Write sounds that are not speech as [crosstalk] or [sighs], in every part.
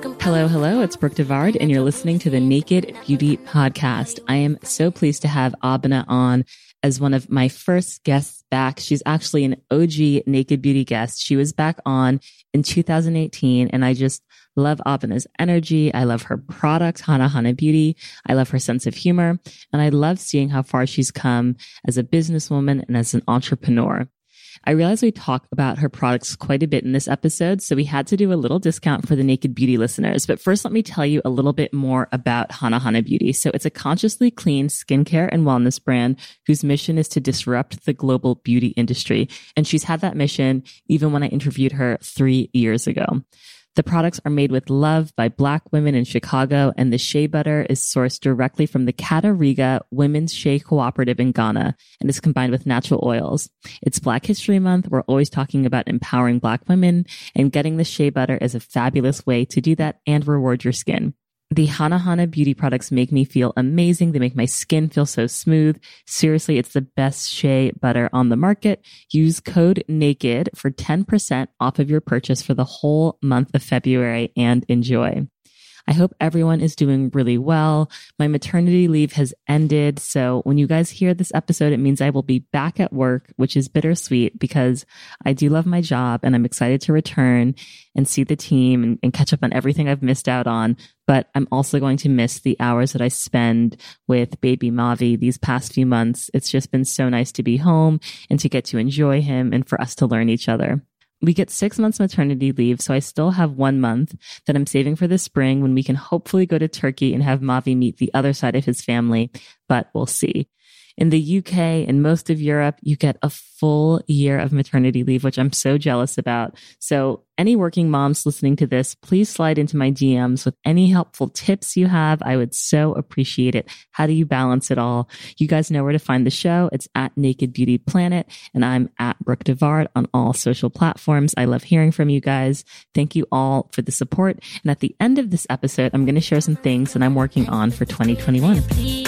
Hello, hello. It's Brooke Devard, and you're listening to the Naked Beauty Podcast. I am so pleased to have Abena on as one of my first guests back. She's actually an OG Naked Beauty guest. She was back on in 2018, and I just love Abena's energy. I love her product, Hana Hana Beauty. I love her sense of humor, and I love seeing how far she's come as a businesswoman and as an entrepreneur. I realize we talk about her products quite a bit in this episode, so we had to do a little discount for the Naked Beauty listeners. But first, let me tell you a little bit more about Hana Hana Beauty. So it's a consciously clean skincare and wellness brand whose mission is to disrupt the global beauty industry. And she's had that mission even when I interviewed her three years ago. The products are made with love by Black women in Chicago, and the shea butter is sourced directly from the Katarega Women's Shea Cooperative in Ghana and is combined with natural oils. It's Black History Month. We're always talking about empowering Black women, and getting the shea butter is a fabulous way to do that and reward your skin. The Hana Hana beauty products make me feel amazing. They make my skin feel so smooth. Seriously, it's the best shea butter on the market. Use code NAKED for 10% off of your purchase for the whole month of February and enjoy. I hope everyone is doing really well. My maternity leave has ended. So when you guys hear this episode, it means I will be back at work, which is bittersweet because I do love my job and I'm excited to return and see the team and, and catch up on everything I've missed out on. But I'm also going to miss the hours that I spend with baby Mavi these past few months. It's just been so nice to be home and to get to enjoy him and for us to learn each other we get six months maternity leave. So I still have one month that I'm saving for the spring when we can hopefully go to Turkey and have Mavi meet the other side of his family, but we'll see. In the UK and most of Europe, you get a full year of maternity leave, which I'm so jealous about. So any working moms listening to this, please slide into my DMs with any helpful tips you have. I would so appreciate it. How do you balance it all? You guys know where to find the show. It's at Naked Beauty Planet and I'm at Brooke Devard on all social platforms. I love hearing from you guys. Thank you all for the support. And at the end of this episode, I'm going to share some things that I'm working on for 2021.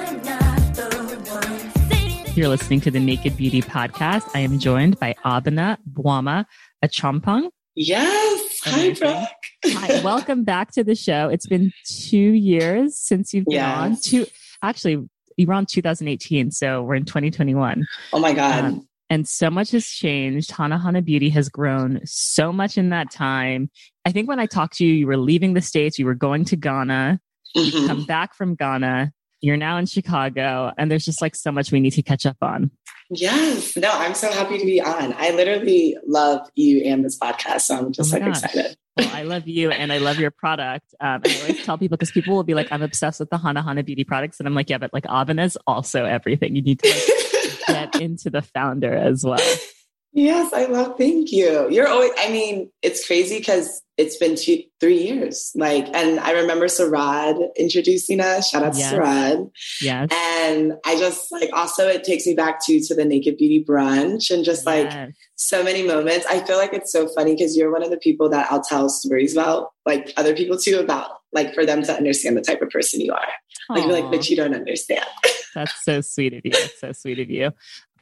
You're listening to the Naked Beauty Podcast. I am joined by Abena Boamah Acheampong. Yes. Hi, Brooke. Hi. Welcome back to the show. It's been two years since you've been yes. on. Two, actually, you were on 2018, so we're in 2021. Oh my God. Um, and so much has changed. Hana Hana Beauty has grown so much in that time. I think when I talked to you, you were leaving the States, you were going to Ghana, mm-hmm. you come back from Ghana, you're now in Chicago, and there's just like so much we need to catch up on. Yes. No, I'm so happy to be on. I literally love you and this podcast. So I'm just oh like gosh. excited. Well, I love you and I love your product. Um, I always tell people because people will be like, I'm obsessed with the Hana Hana beauty products. And I'm like, yeah, but like Abena is also everything. You need to like, [laughs] get into the founder as well. Yes, I love. Thank you. You're always. I mean, it's crazy because it's been two, three years. Like, and I remember Sarad introducing us. Shout out yes. to Sarad. Yes. And I just like also it takes me back to to the Naked Beauty brunch and just like so many moments. I feel like it's so funny because you're one of the people that I'll tell stories about, like other people too, about like for them to understand the type of person you are. Aww. Like you're like, but you don't understand. [laughs] That's so sweet of you. That's so sweet of you.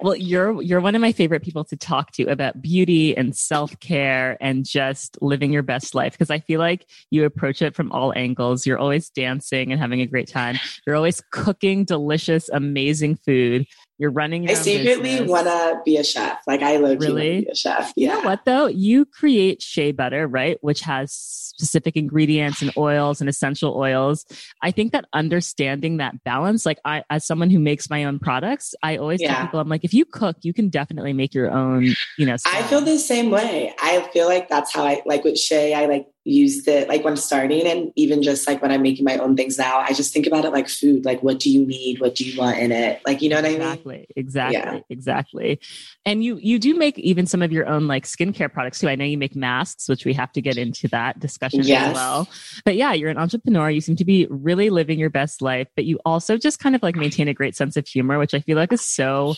Well, you're you're one of my favorite people to talk to about beauty and self-care and just living your best life because I feel like you approach it from all angles. You're always dancing and having a great time. You're always cooking delicious, amazing food. You're running. I secretly want to be a chef. Like I love really be a chef. Yeah. You know what though? You create shea butter, right? Which has specific ingredients and oils and essential oils. I think that understanding that balance, like I, as someone who makes my own products, I always yeah. tell people, I'm like, if you cook, you can definitely make your own. You know. I feel the same way. I feel like that's how I like with shea. I like used it like when starting and even just like when I'm making my own things now, I just think about it like food. Like, what do you need? What do you want in it? Like, you know what I mean? Exactly. Exactly. Yeah. Exactly. And you, you do make even some of your own like skincare products too. I know you make masks, which we have to get into that discussion yes. as well. But yeah, you're an entrepreneur. You seem to be really living your best life, but you also just kind of like maintain a great sense of humor, which I feel like is so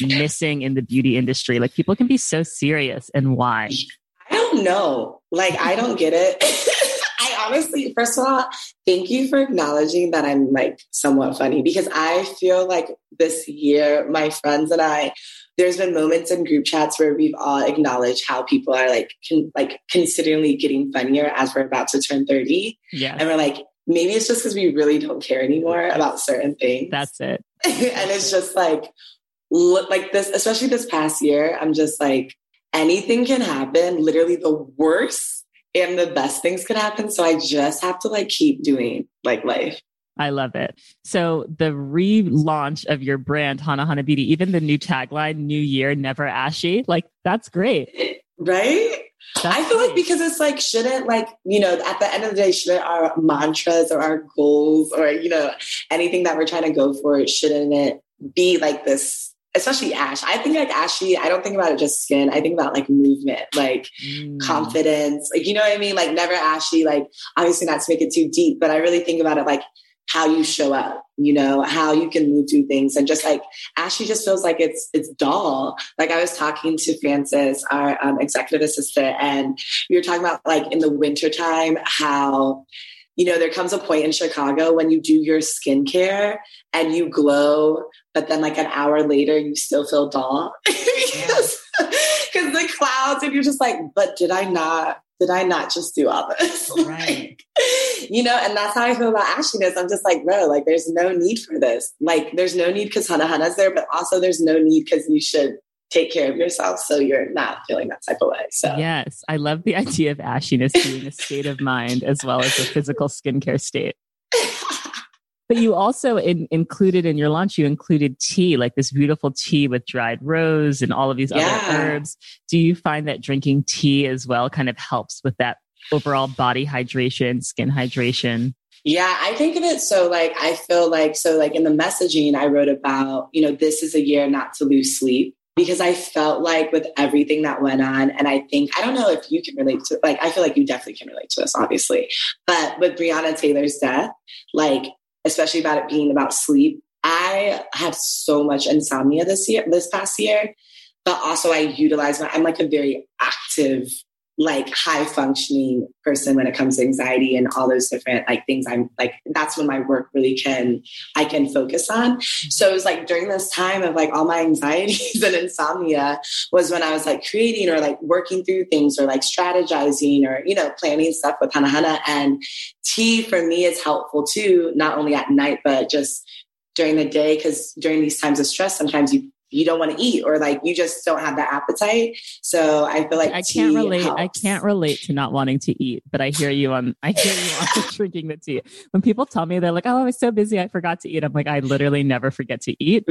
missing in the beauty industry. Like people can be so serious and why? Don't know. Like, I don't get it. [laughs] I honestly, first of all, thank you for acknowledging that I'm like somewhat funny because I feel like this year, my friends and I, there's been moments in group chats where we've all acknowledged how people are like, con- like considerably getting funnier as we're about to turn 30. Yeah. And we're like, maybe it's just because we really don't care anymore about certain things. That's it. [laughs] and it's just like, like this, especially this past year, I'm just like, anything can happen. Literally, the worst and the best things could happen. So I just have to like keep doing like life. I love it. So the relaunch of your brand, Hana Hana Beauty, even the new tagline, New Year, Never Ashy, like that's great. Right? That's I feel like because it's like, shouldn't like, you know, at the end of the day, shouldn't our mantras or our goals or, you know, anything that we're trying to go for, shouldn't it be like this especially ash. I think like ashy, I don't think about it just skin. I think about like movement, like mm. confidence, like, you know what I mean? Like never ashy, like obviously not to make it too deep, but I really think about it like how you show up, you know, how you can move through things. And just like Ashy just feels like it's, it's dull. Like I was talking to Frances, our um, executive assistant, and we were talking about like in the wintertime, how you know, there comes a point in Chicago when you do your skincare and you glow, but then like an hour later you still feel dull [laughs] because [laughs] because the clouds and you're just like, but did I not? Did I not just do all this? [laughs] Right. like, you know, and that's how I feel about ashiness. I'm just like, bro, like there's no need for this. Like there's no need because Hana Hana's there, but also there's no need because you should take care of yourself so you're not feeling that type of way. So yes, I love the [laughs] idea of ashiness being a state of mind as well as a physical skincare state. [laughs] but you also in, included in your launch, you included tea, like this beautiful tea with dried rose and all of these yeah. other herbs. Do you find that drinking tea as well kind of helps with that overall body hydration, skin hydration? Yeah, I think of it so like I feel like so like in the messaging I wrote about, you know, this is a year not to lose sleep because I felt like with everything that went on, and I think, I don't know if you can relate to, like, I feel like you definitely can relate to this, obviously, but with Breonna Taylor's death, like, especially about it being about sleep, I had so much insomnia this year, this past year, but also I utilize my, I'm like a very active like high functioning person when it comes to anxiety and all those different like things i'm like that's when my work really can i can focus on. So it was like during this time of like all my anxieties [laughs] and insomnia was when i was like creating or like working through things or like strategizing or you know planning stuff with hana hana and tea for me is helpful too not only at night but just during the day because during these times of stress sometimes you you don't want to eat or like you just don't have the appetite. So I feel like I can't relate. Helps. I can't relate to not wanting to eat, but I hear you on I hear you on [laughs] drinking the tea. When people tell me they're like, "Oh, I was so busy, I forgot to eat." I'm like, I literally never forget to eat.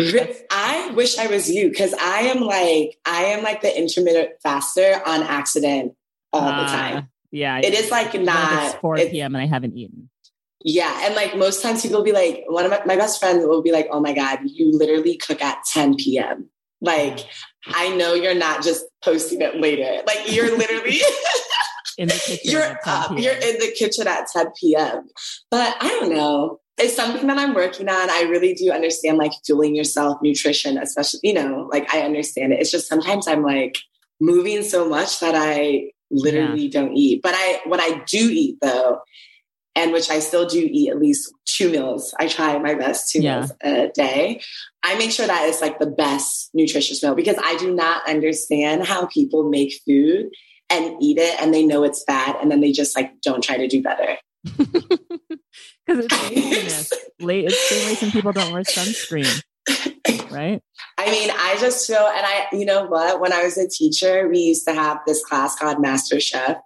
I wish I was you because I am like I am like the intermittent faster on accident all uh, the time. Yeah, it is like not it's 4 p.m. and I haven't eaten. Yeah. And like most times people will be like, one of my, my best friends will be like, oh my God, you literally cook at 10 p.m. Like, mm-hmm. I know you're not just posting it later. Like you're literally [laughs] in the kitchen. You're up. You're in the kitchen at 10 p.m. But I don't know. It's something that I'm working on. I really do understand like fueling yourself, nutrition, especially, you know, like I understand it. It's just sometimes I'm like moving so much that I literally yeah. don't eat. But I what I do eat though and which I still do eat at least two meals. I try my best two yeah. meals a day. I make sure that it's like the best nutritious meal because I do not understand how people make food and eat it and they know it's bad and then they just like don't try to do better. [laughs] [laughs] Because it's laziness. Late, it's the reason people don't wear sunscreen, right? I mean, I just feel, and I, you know what? When I was a teacher, we used to have this class called Master Chef.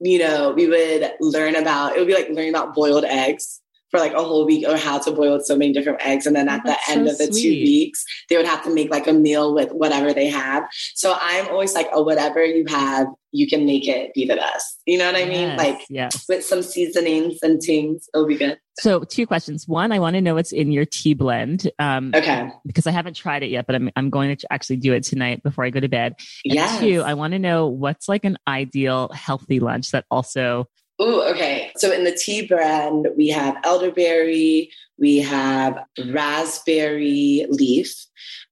You know, we would learn about, it would be like learning about boiled eggs for like a whole week or how to boil so many different eggs. And then at That's the end so of the sweet. two weeks, they would have to make like a meal with whatever they have. So I'm always like, oh, whatever you have, you can make it be the best. You know what I yes, mean? Like yes. with some seasonings and things, it'll be good. So two questions. One, I want to know what's in your tea blend. Um, okay. Because I haven't tried it yet, but I'm, I'm going to actually do it tonight before I go to bed. And yes. two, I want to know what's like an ideal healthy lunch that also Ooh, okay. So in the tea brand, we have elderberry, we have raspberry leaf,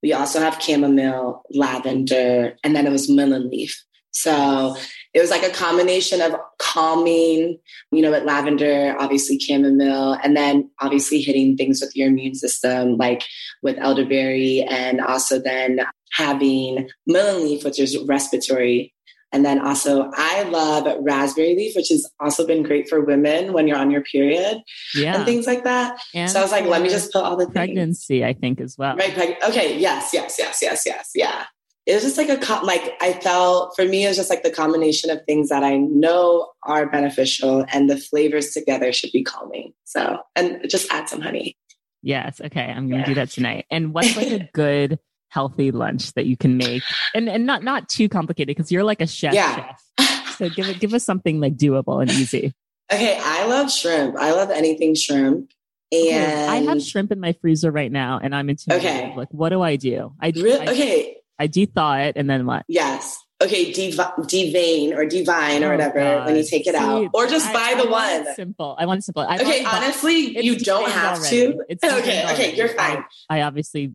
we also have chamomile, lavender, and then it was mullein leaf. So it was like a combination of calming, you know, with lavender, obviously chamomile, and then obviously hitting things with your immune system, like with elderberry, and also then having mullein leaf, which is respiratory and then also, I love raspberry leaf, which has also been great for women when you're on your period yeah. and things like that. And so I was like, let me just put all the pregnancy, things. I think, as well. Right. Preg- okay. Yes. Yes. Yes. Yes. Yes. Yeah. It was just like a like I felt for me it was just like the combination of things that I know are beneficial and the flavors together should be calming. So and just add some honey. Yes. Okay. I'm gonna yeah. do that tonight. And what's like a [laughs] good healthy lunch that you can make and and not not too complicated because you're like a chef, yeah. chef. So give it give us something like doable and easy. Okay, I love shrimp. I love anything shrimp. And I have shrimp in my freezer right now and I'm into okay. Like what do I do? I, really? I okay. I de-thaw it and then what? Yes okay, or divine or oh, whatever God. when you take it See, out, or just I, buy the one. simple. I want simple. I okay, honestly, you don't have already. to. It's [laughs] okay. Okay, you're fine. I, I, obviously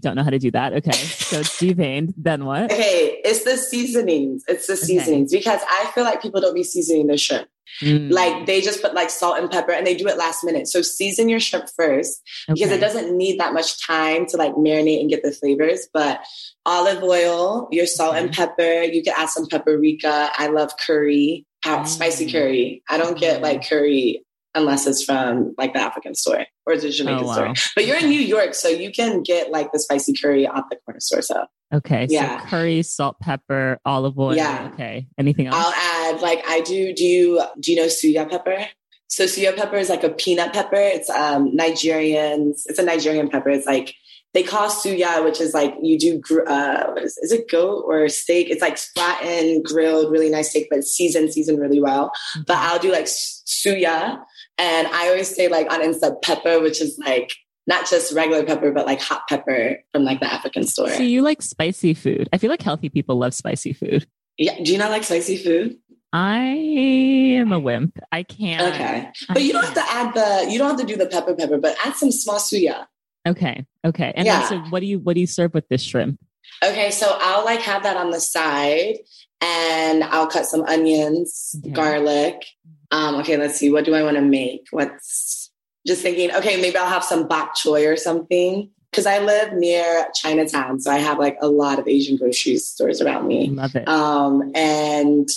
don't know how to do that. Okay, so [laughs] it's deveined. Then what? Okay, it's the seasonings. It's the seasonings okay. because I feel like people don't be seasoning the shrimp. Mm. Like they just put like salt and pepper and they do it last minute. So season your shrimp first okay. because it doesn't need that much time to like marinate and get the flavors. But olive oil, your salt and pepper, you can add some paprika. I love curry, mm. spicy curry. I don't get like mm. curry unless it's from like the African store or the Jamaican oh, wow. store. But you're in New York, so you can get like the spicy curry at the corner store. So okay, yeah, so curry, salt, pepper, olive oil. Yeah. Okay. Anything else? I'll add like I do. Do you do you know suya pepper? So suya pepper is like a peanut pepper. It's um Nigerians. It's a Nigerian pepper. It's like they call suya, which is like you do, uh, is, is it goat or steak? It's like flattened, grilled, really nice steak, but seasoned, seasoned really well. Mm-hmm. But I'll do like suya, and I always say like on Insta pepper, which is like not just regular pepper, but like hot pepper from like the African store. So you like spicy food? I feel like healthy people love spicy food. Yeah. Do you not like spicy food? I am a wimp. I can't. Okay. But I you don't can't. have to add the, you don't have to do the pepper pepper, but add some small suya. Okay. Okay. And yeah. so what do you, what do you serve with this shrimp? Okay. So I'll like have that on the side and I'll cut some onions, okay. garlic, um, okay, let's see. What do I want to make? What's just thinking, okay, maybe I'll have some bok choy or something. Cause I live near Chinatown. So I have like a lot of Asian grocery stores around me. Love it. Um, and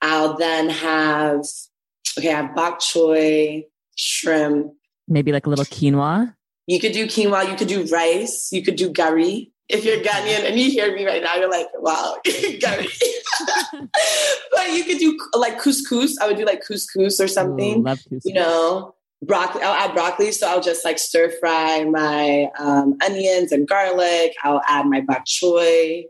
I'll then have, okay, I have bok choy, shrimp. Maybe like a little quinoa. You could do quinoa. You could do rice. You could do gari if you're Ghanaian and you hear me right now, you're like, wow, [laughs] gari. [laughs] but you could do like couscous. I would do like couscous or something. Ooh, love couscous. You know, broccoli. I'll add broccoli, so I'll just like stir fry my um, onions and garlic. I'll add my bok choy.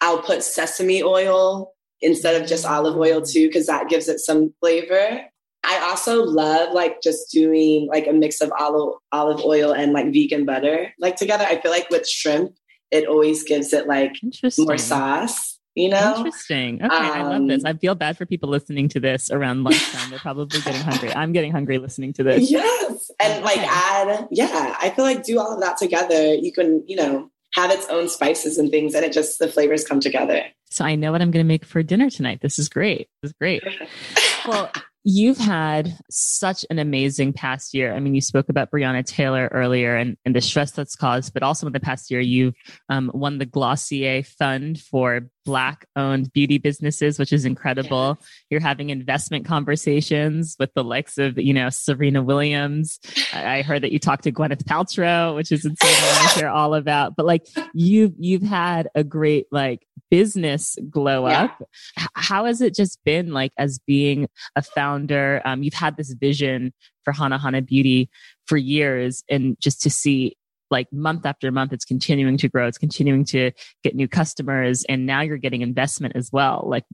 I'll put sesame oil instead of just olive oil too, because that gives it some flavor. I also love like just doing like a mix of olive olive oil and like vegan butter like together. I feel like with shrimp, it always gives it like more sauce. You know, interesting. Okay, um, I love this. I feel bad for people listening to this around lunchtime. They're probably getting hungry. [laughs] I'm getting hungry listening to this. Yes, and okay. like add, yeah. I feel like do all of that together. You can, you know, have its own spices and things, and it just the flavors come together. So I know what I'm going to make for dinner tonight. This is great. This is great. [laughs] well, You've had such an amazing past year. I mean, you spoke about Breonna Taylor earlier and, and the stress that's caused, but also in the past year, you've um, won the Glossier Fund for Black owned beauty businesses, which is incredible. Yeah. You're having investment conversations with the likes of, you know, Serena Williams. I heard that you talked to Gwyneth Paltrow, which is insane. I want to hear all about. But like you've you've had a great like business glow yeah. up. How has it just been like as being a founder? Um, you've had this vision for Hana Hana Beauty for years, and just to see like month after month, it's continuing to grow. It's continuing to get new customers. And now you're getting investment as well. Like,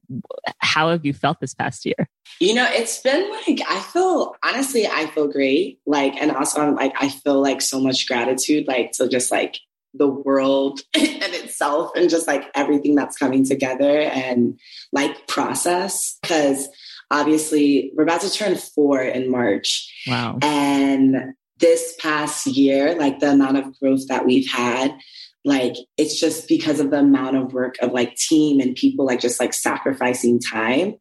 how have you felt this past year? You know, it's been like, I feel, honestly, I feel great. Like, and also I'm like, I feel like so much gratitude, like, to just like the world [laughs] and itself and just like everything that's coming together and like process. Cause obviously we're about to turn four in March. Wow. And this past year, like the amount of growth that we've had, like it's just because of the amount of work of like team and people like just like sacrificing time.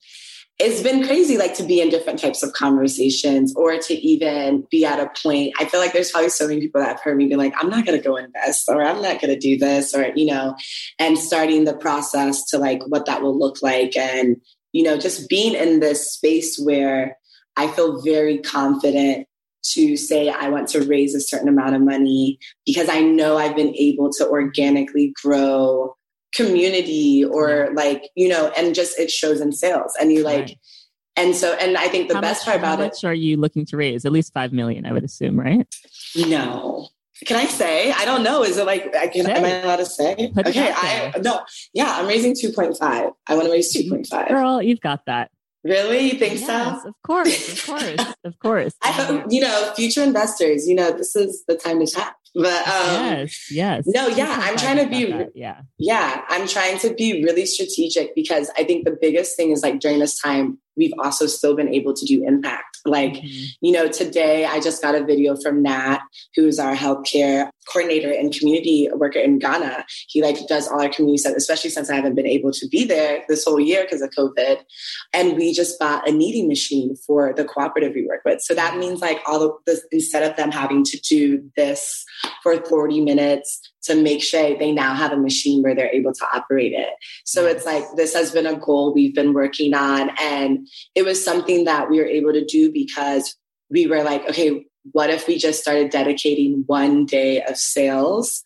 It's been crazy, like to be in different types of conversations or to even be at a point. I feel like there's probably so many people that have heard me be like, I'm not going to go invest or I'm not going to do this or, you know, and starting the process to like what that will look like. And, you know, just being in this space where I feel very confident to say I want to raise a certain amount of money because I know I've been able to organically grow community or like, you know, and just it shows in sales. And you like, right. and so, and I think the how best much, part about it. How much are you looking to raise? At least 5 million, I would assume, right? No. Can I say? I don't know. Is it like, I can, am I allowed to say? Put okay. I, no. Yeah. I'm raising 2.5. I want to raise 2.5. Girl, you've got that. Really? You think yes, so? Of course, of [laughs] course, of course. I, hope you know, future investors, you know, this is the time to tap. But um, yes, yes. No, yeah, I'm trying to be that. yeah. Yeah, I'm trying to be really strategic because I think the biggest thing is like during this time, we've also still been able to do impact. Like, mm-hmm. you know, today I just got a video from Nat, who's our healthcare coordinator and community worker in Ghana. He like does all our community stuff, especially since I haven't been able to be there this whole year because of COVID. And we just bought a kneading machine for the cooperative we work with. So that means like all of this, instead of them having to do this for 40 minutes to make sure they now have a machine where they're able to operate it. So it's like this has been a goal we've been working on. And it was something that we were able to do because we were like, okay, what if we just started dedicating one day of sales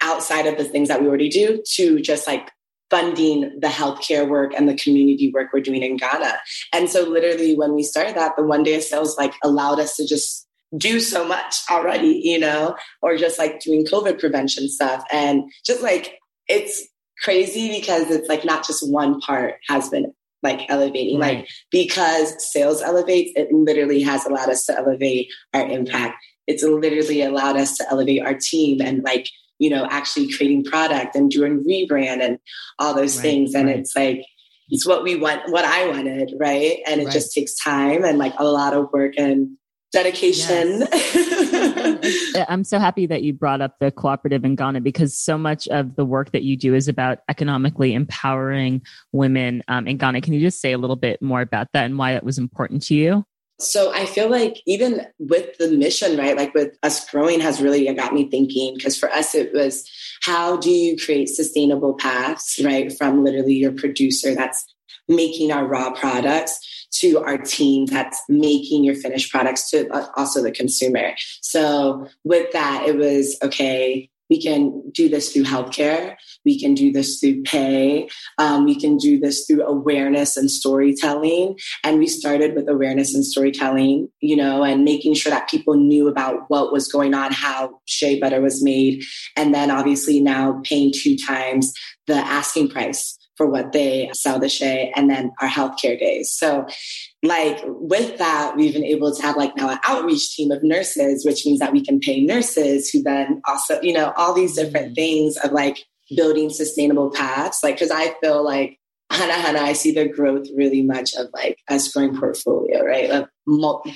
outside of the things that we already do to just like funding the healthcare work and the community work we're doing in Ghana. And so literally when we started that, the one day of sales like allowed us to just do so much already, you know, or just like doing COVID prevention stuff. And just like it's crazy because it's like not just one part has been like elevating, right. like because sales elevates, it literally has allowed us to elevate our impact. It's literally allowed us to elevate our team and like, you know, actually creating product and doing rebrand and all those right, things. And right. it's like, it's what we want, what I wanted, right? And it just takes time and like a lot of work and dedication. Yes. [laughs] I'm so happy that you brought up the cooperative in Ghana because so much of the work that you do is about economically empowering women um, in Ghana. Can you just say a little bit more about that and why it was important to you? So I feel like even with the mission, right? Like with us growing has really got me thinking because for us it was how do you create sustainable paths, right? From literally your producer that's making our raw products to our team that's making your finished products to uh, also the consumer. So with that, it was okay. We can do this through healthcare. We can do this through pay. Um, we can do this through awareness and storytelling. And we started with awareness and storytelling, you know, and making sure that people knew about what was going on, how shea butter was made. And then obviously now paying two times the asking price for what they sell the shea and then our healthcare days. So like with that, we've been able to have like now an outreach team of nurses, which means that we can pay nurses who then also, you know, all these different mm-hmm. things of like building sustainable paths. Like, cause I feel like Hana Hana, I see the growth really much of like a growing portfolio, right? Of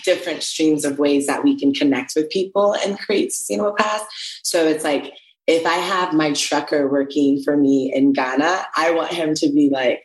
different streams of ways that we can connect with people and create sustainable paths. So it's like if I have my trucker working for me in Ghana, I want him to be like,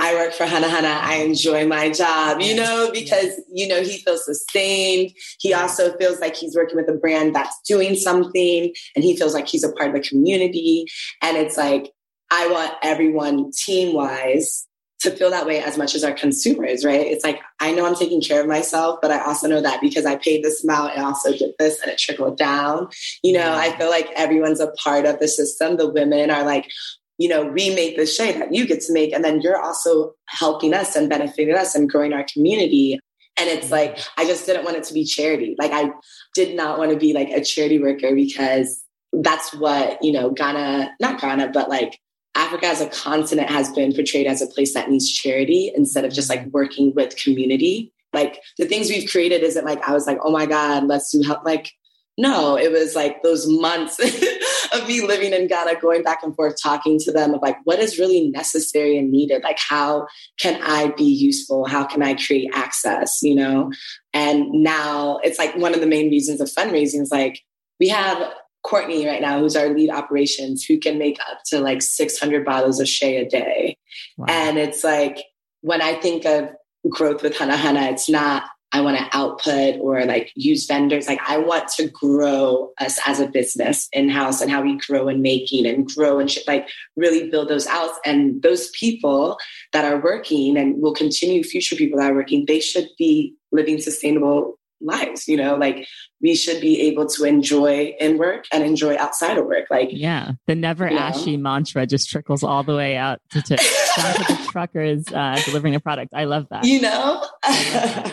I work for Hana Hana. I enjoy my job, you know, because, you know, he feels sustained. He also feels like he's working with a brand that's doing something and he feels like he's a part of the community. And it's like, I want everyone team wise to feel that way as much as our consumers, right? It's like, I know I'm taking care of myself, but I also know that because I paid this amount, I also did this and it trickled down. You know, I feel like everyone's a part of the system. The women are like, you know, we make the shade that you get to make. And then you're also helping us and benefiting us and growing our community. And it's like, I just didn't want it to be charity. Like, I did not want to be like a charity worker because that's what, you know, Ghana, not Ghana, but like Africa as a continent has been portrayed as a place that needs charity instead of just like working with community. Like the things we've created isn't like, I was like, oh my God, let's do help. Like, no, it was like those months [laughs] of me living in Ghana, going back and forth, talking to them of like, what is really necessary and needed? Like, how can I be useful? How can I create access? You know? And now it's like one of the main reasons of fundraising is like, we have Courtney right now, who's our lead operations, who can make up to like 600 bottles of Shea a day. Wow. And it's like, when I think of growth with Hana Hana, it's not I want to output or like use vendors. Like I want to grow us as a business in house and how we grow in making and grow and like really build those out. And those people that are working and will continue future people that are working, they should be living sustainable lives you know like we should be able to enjoy in work and enjoy outside of work like yeah the never ashy know? mantra just trickles all the way out to, to down to the [laughs] truckers uh, delivering a product. I love that. You know?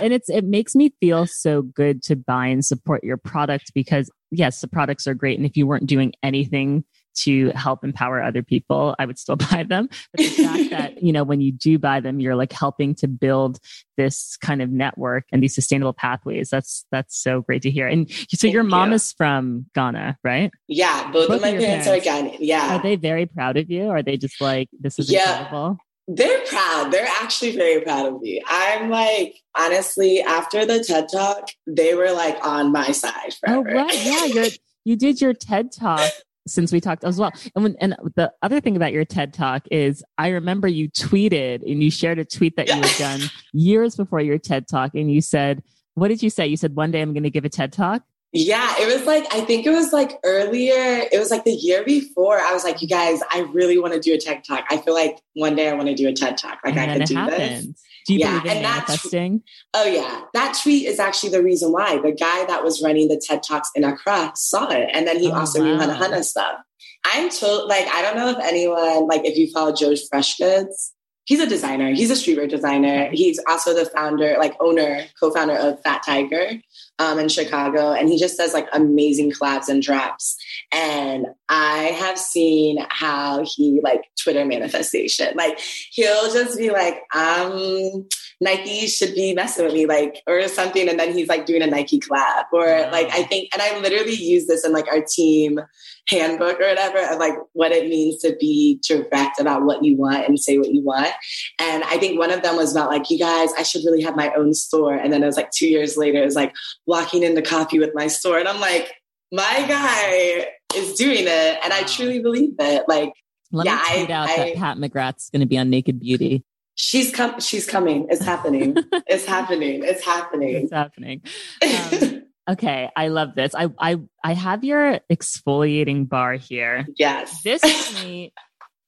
And it's it makes me feel so good to buy and support your product because yes the products are great. And if you weren't doing anything to help empower other people, I would still [laughs] buy them. But the fact [laughs] that, you know, when you do buy them, you're like helping to build this kind of network and these sustainable pathways. That's that's so great to hear. And so Thank your mom you. is from Ghana, right? Yeah, both, both of my parents, parents, are Ghanaian. Yeah. Are they very proud of you? Or are they just like, this is yeah. incredible? They're proud. They're actually very proud of me. I'm like, honestly, after the TED Talk, they were like on my side oh, forever. Oh, right. Yeah, you did your [laughs] TED talk since we talked as well. And when, and the other thing about your TED talk is I remember you tweeted and you shared a tweet that you had done years before your TED talk. And you said, what did you say? You said, one day I'm going to give a TED talk. Yeah, it was like, I think it was like earlier, it was like the year before. I was like, you guys, I really want to do a TED talk. I feel like one day I want to do a TED talk. Like and I could do happened. this. Do you yeah, believe in manifesting? Oh yeah, that tweet is actually the reason why the guy that was running the TED Talks in Accra saw it, and then he oh, also wow. knew Hana Hana stuff. I'm told, like, I don't know if anyone, like, if you follow Joe's Fresh Goods, he's a designer. He's a streetwear designer. He's also the founder, like, owner, co-founder of Fat Tiger um, in Chicago, and he just does like amazing collabs and drops. And I have seen how he like Twitter manifestation. Like he'll just be like, um, Nike should be messing with me, like, or something. And then he's like doing a Nike collab. Or wow. like I think, and I literally use this in like our team handbook or whatever of like what it means to be direct about what you want and say what you want. And I think one of them was about like, you guys, I should really have my own store. And then it was like two years later, it was like walking into coffee with my store. And I'm like, my guy is doing it. And wow. I truly believe it. Like, let yeah, me tweet I, out I, that Pat McGrath's going to be on Naked Beauty. She's come. She's coming. It's happening. [laughs] it's happening. It's happening. It's happening. [laughs] Um, Okay, I love this. I I I have your exfoliating bar here. Yes. This to me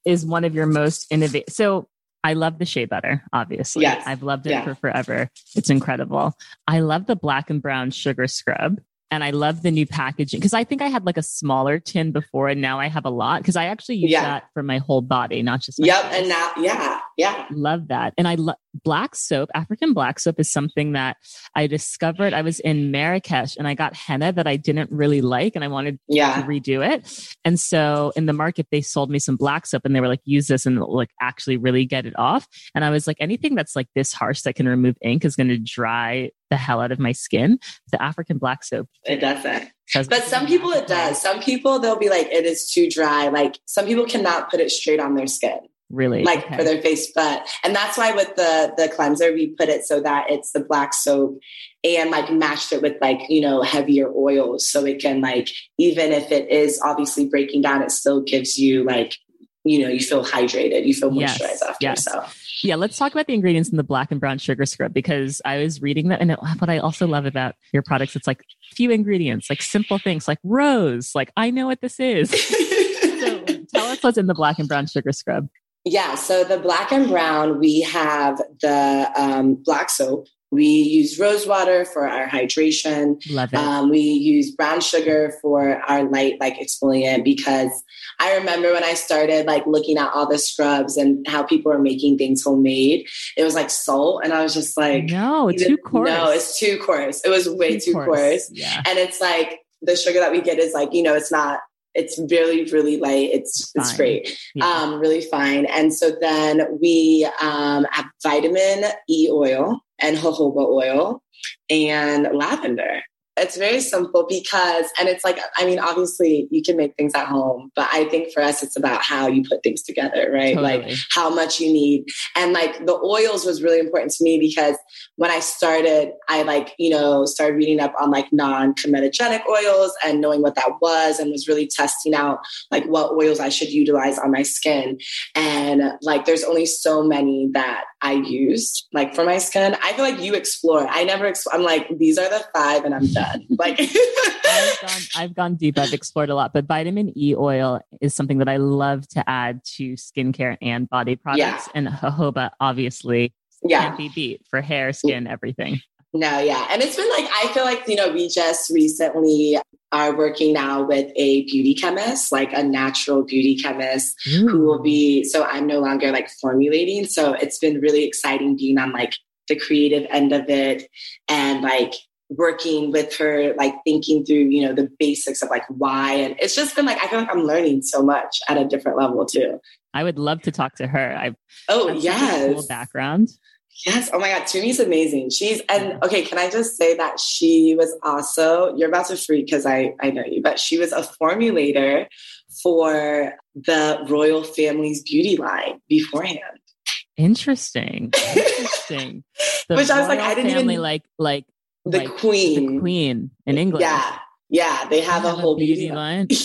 is one of your most innovative. So I love the shea butter, obviously. Yes. I've loved it yeah. for forever. It's incredible. I love the black and brown sugar scrub and I love the new packaging because I think I had like a smaller tin before and now I have a lot because I actually use yeah. that for my whole body, not just Yep. Face. And now, yeah, yeah. Love that. And I love black soap. African black soap is something that I discovered. I was in Marrakesh and I got henna that I didn't really like and I wanted yeah. to redo it. And so in the market, they sold me some black soap and they were like, use this and like actually really get it off. And I was like, anything that's like this harsh that can remove ink is going to dry the hell out of my skin. The African black soap. It doesn't. But some people it does. Some people they'll be like, it is too dry. Like some people cannot put it straight on their skin. Really? Like okay. for their face. But and that's why with the the cleanser we put it so that it's the black soap and like matched it with like, you know, heavier oils. So it can like, even if it is obviously breaking down, it still gives you like you know, you feel hydrated, you feel moisturized yes, after. Yes. So yeah, let's talk about the ingredients in the black and brown sugar scrub because I was reading that. And what I also love about your products, it's like few ingredients, like simple things like rose. Like, I know what this is. [laughs] so tell us what's in the black and brown sugar scrub. Yeah, so the black and brown, we have the um, black soap, we use rose water for our hydration. Love it. Um, we use brown sugar for our light like exfoliant because I remember when I started like looking at all the scrubs and how people are making things homemade, it was like salt, and I was just like, no, it's too coarse. No, it's too coarse. It was way too, too coarse. coarse. Yeah. And it's like the sugar that we get is like you know it's not it's really really light it's fine. it's great yeah. um really fine and so then we um have vitamin e oil and jojoba oil and lavender it's very simple because, and it's like, I mean, obviously you can make things at home, but I think for us, it's about how you put things together, right? Totally. Like how much you need. And like the oils was really important to me because when I started, I like, you know, started reading up on like non comedogenic oils and knowing what that was and was really testing out like what oils I should utilize on my skin. And like, there's only so many that I used like for my skin. I feel like you explore. I never, explore. I'm like, these are the five and I'm done. [laughs] Like I've, gone, I've gone deep. I've explored a lot, but vitamin E oil is something that I love to add to skincare and body products. Yeah. And jojoba obviously yeah. can't be beat for hair, skin, everything. No, yeah. And it's been like, I feel like, you know, we just recently are working now with a beauty chemist, like a natural beauty chemist Ooh. who will be, so I'm no longer like formulating. So it's been really exciting being on like the creative end of it and like working with her, like thinking through, you know, the basics of like why. And it's just been like, I feel like I'm learning so much at a different level too. I would love to talk to her. I've oh yes, cool background. Yes. Oh my God. Tumi's amazing. She's, and okay, can I just say that she was also, you're about to freak because I, I know you, but she was a formulator for the royal family's beauty line beforehand. Interesting. Interesting. [laughs] Which I was like, I didn't family even like like the like queen. The queen in England. Yeah. Yeah. They have, a whole beauty, beauty line. [laughs]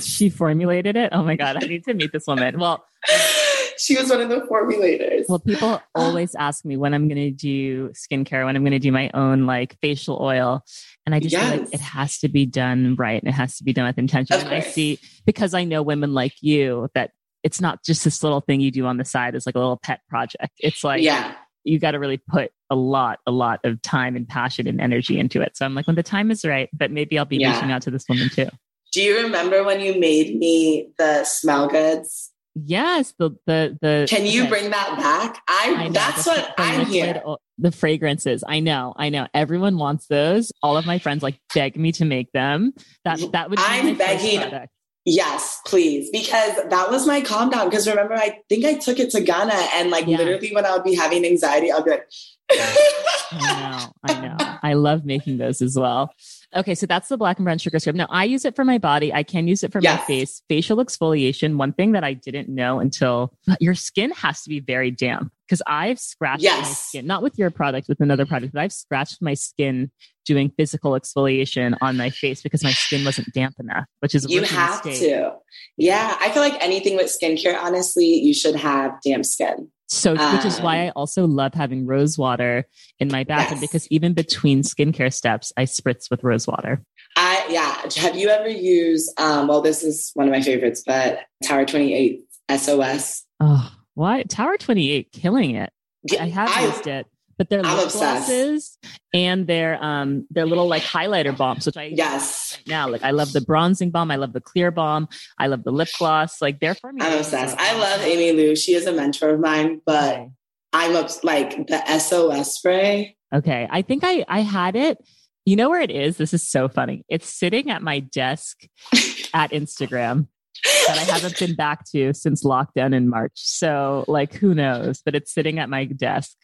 She formulated it. Oh my God. I need to meet this woman. Well, [laughs] she was one of the formulators. Well, people [laughs] always ask me when I'm going to do skincare, when I'm going to do my own like facial oil. And I just yes. feel like it has to be done right and it has to be done with intention. and I see, because I know women like you that it's not just this little thing you do on the side as like a little pet project. It's like, yeah you got to really put a lot, a lot of time and passion and energy into it. So I'm like, when the time is right, but maybe I'll be yeah. reaching out to this woman too. Do you remember when you made me the smell goods? Yes, the the the. Can you okay. bring that back? I, I know, that's the, what I'm here. The fragrances, I know, I know. Everyone wants those. All of my friends like beg me to make them. That that would. Be I'm begging. Yes, please. Because that was my calm down. Because remember, I think I took it to Ghana and like yeah. literally when I would be having anxiety, I'll be like, I know, I know. I love making those as well. Okay, so that's the black and brown sugar scrub. Now I use it for my body. I can use it for yes. my face. Facial exfoliation. One thing that I didn't know until your skin has to be very damp because I've scratched yes. my skin, not with your product, with another product, but I've scratched my skin doing physical exfoliation on my face because my skin wasn't damp enough, which is you have mistake. to. Yeah, I feel like anything with skincare, honestly, you should have damp skin. So, um, which is why um, I also love having rose water in my bathroom yes. because even between skincare steps, I spritz with rose water. I yeah. Have you ever used? Um, well, this is one of my favorites, but Tower Twenty Eight SOS. Oh, what Tower Twenty Eight killing it? I have I, used it but their lip glosses and their um their little like highlighter bombs, which I yes now like I love the bronzing bomb, I love the clear bomb, I love the lip gloss. Like they're for me. I'm obsessed. I love Amy Liu. She is a mentor of mine, but okay. I'm up like the SOS spray. Okay, I think I I had it. You know where it is? This is so funny. It's sitting at my desk [laughs] at Instagram that I haven't been back to since lockdown in March. So, like, who knows? But it's sitting at my desk.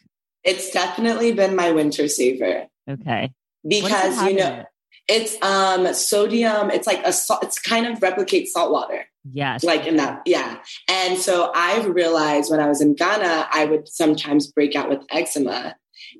It's definitely been my winter saver. Okay. Because you know it? it's um sodium, it's like a salt, it's kind of replicates salt water. Yes. Like in that, yeah. And so I've realized when I was in Ghana, I would sometimes break out with eczema.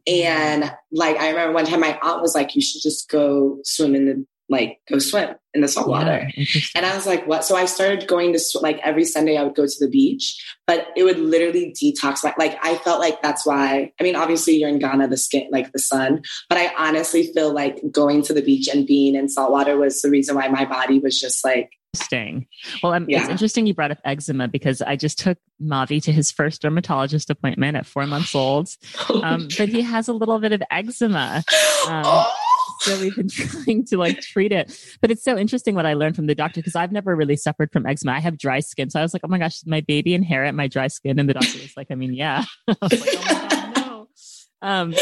And like I remember one time my aunt was like, you should just go swim in the like go swim in the salt water. Yeah, and I was like, what? So I started going to sw- like every Sunday I would go to the beach, but it would literally detox. Like, like I felt like that's why, I mean, obviously you're in Ghana, the skin, like the sun, but I honestly feel like going to the beach and being in salt water was the reason why my body was just like, Interesting. Well, um, yeah. it's interesting you brought up eczema because I just took Mavi to his first dermatologist appointment at four months old. [laughs] Um, but he has a little bit of eczema. [gasps] Um, oh so we've been [laughs] trying to like treat it. But it's so interesting what I learned from the doctor because I've never really suffered from eczema. I have dry skin. So I was like, oh my gosh, my baby inherit my dry skin? And the doctor was like, I mean, yeah. [laughs] I was like, oh my God, no. Um,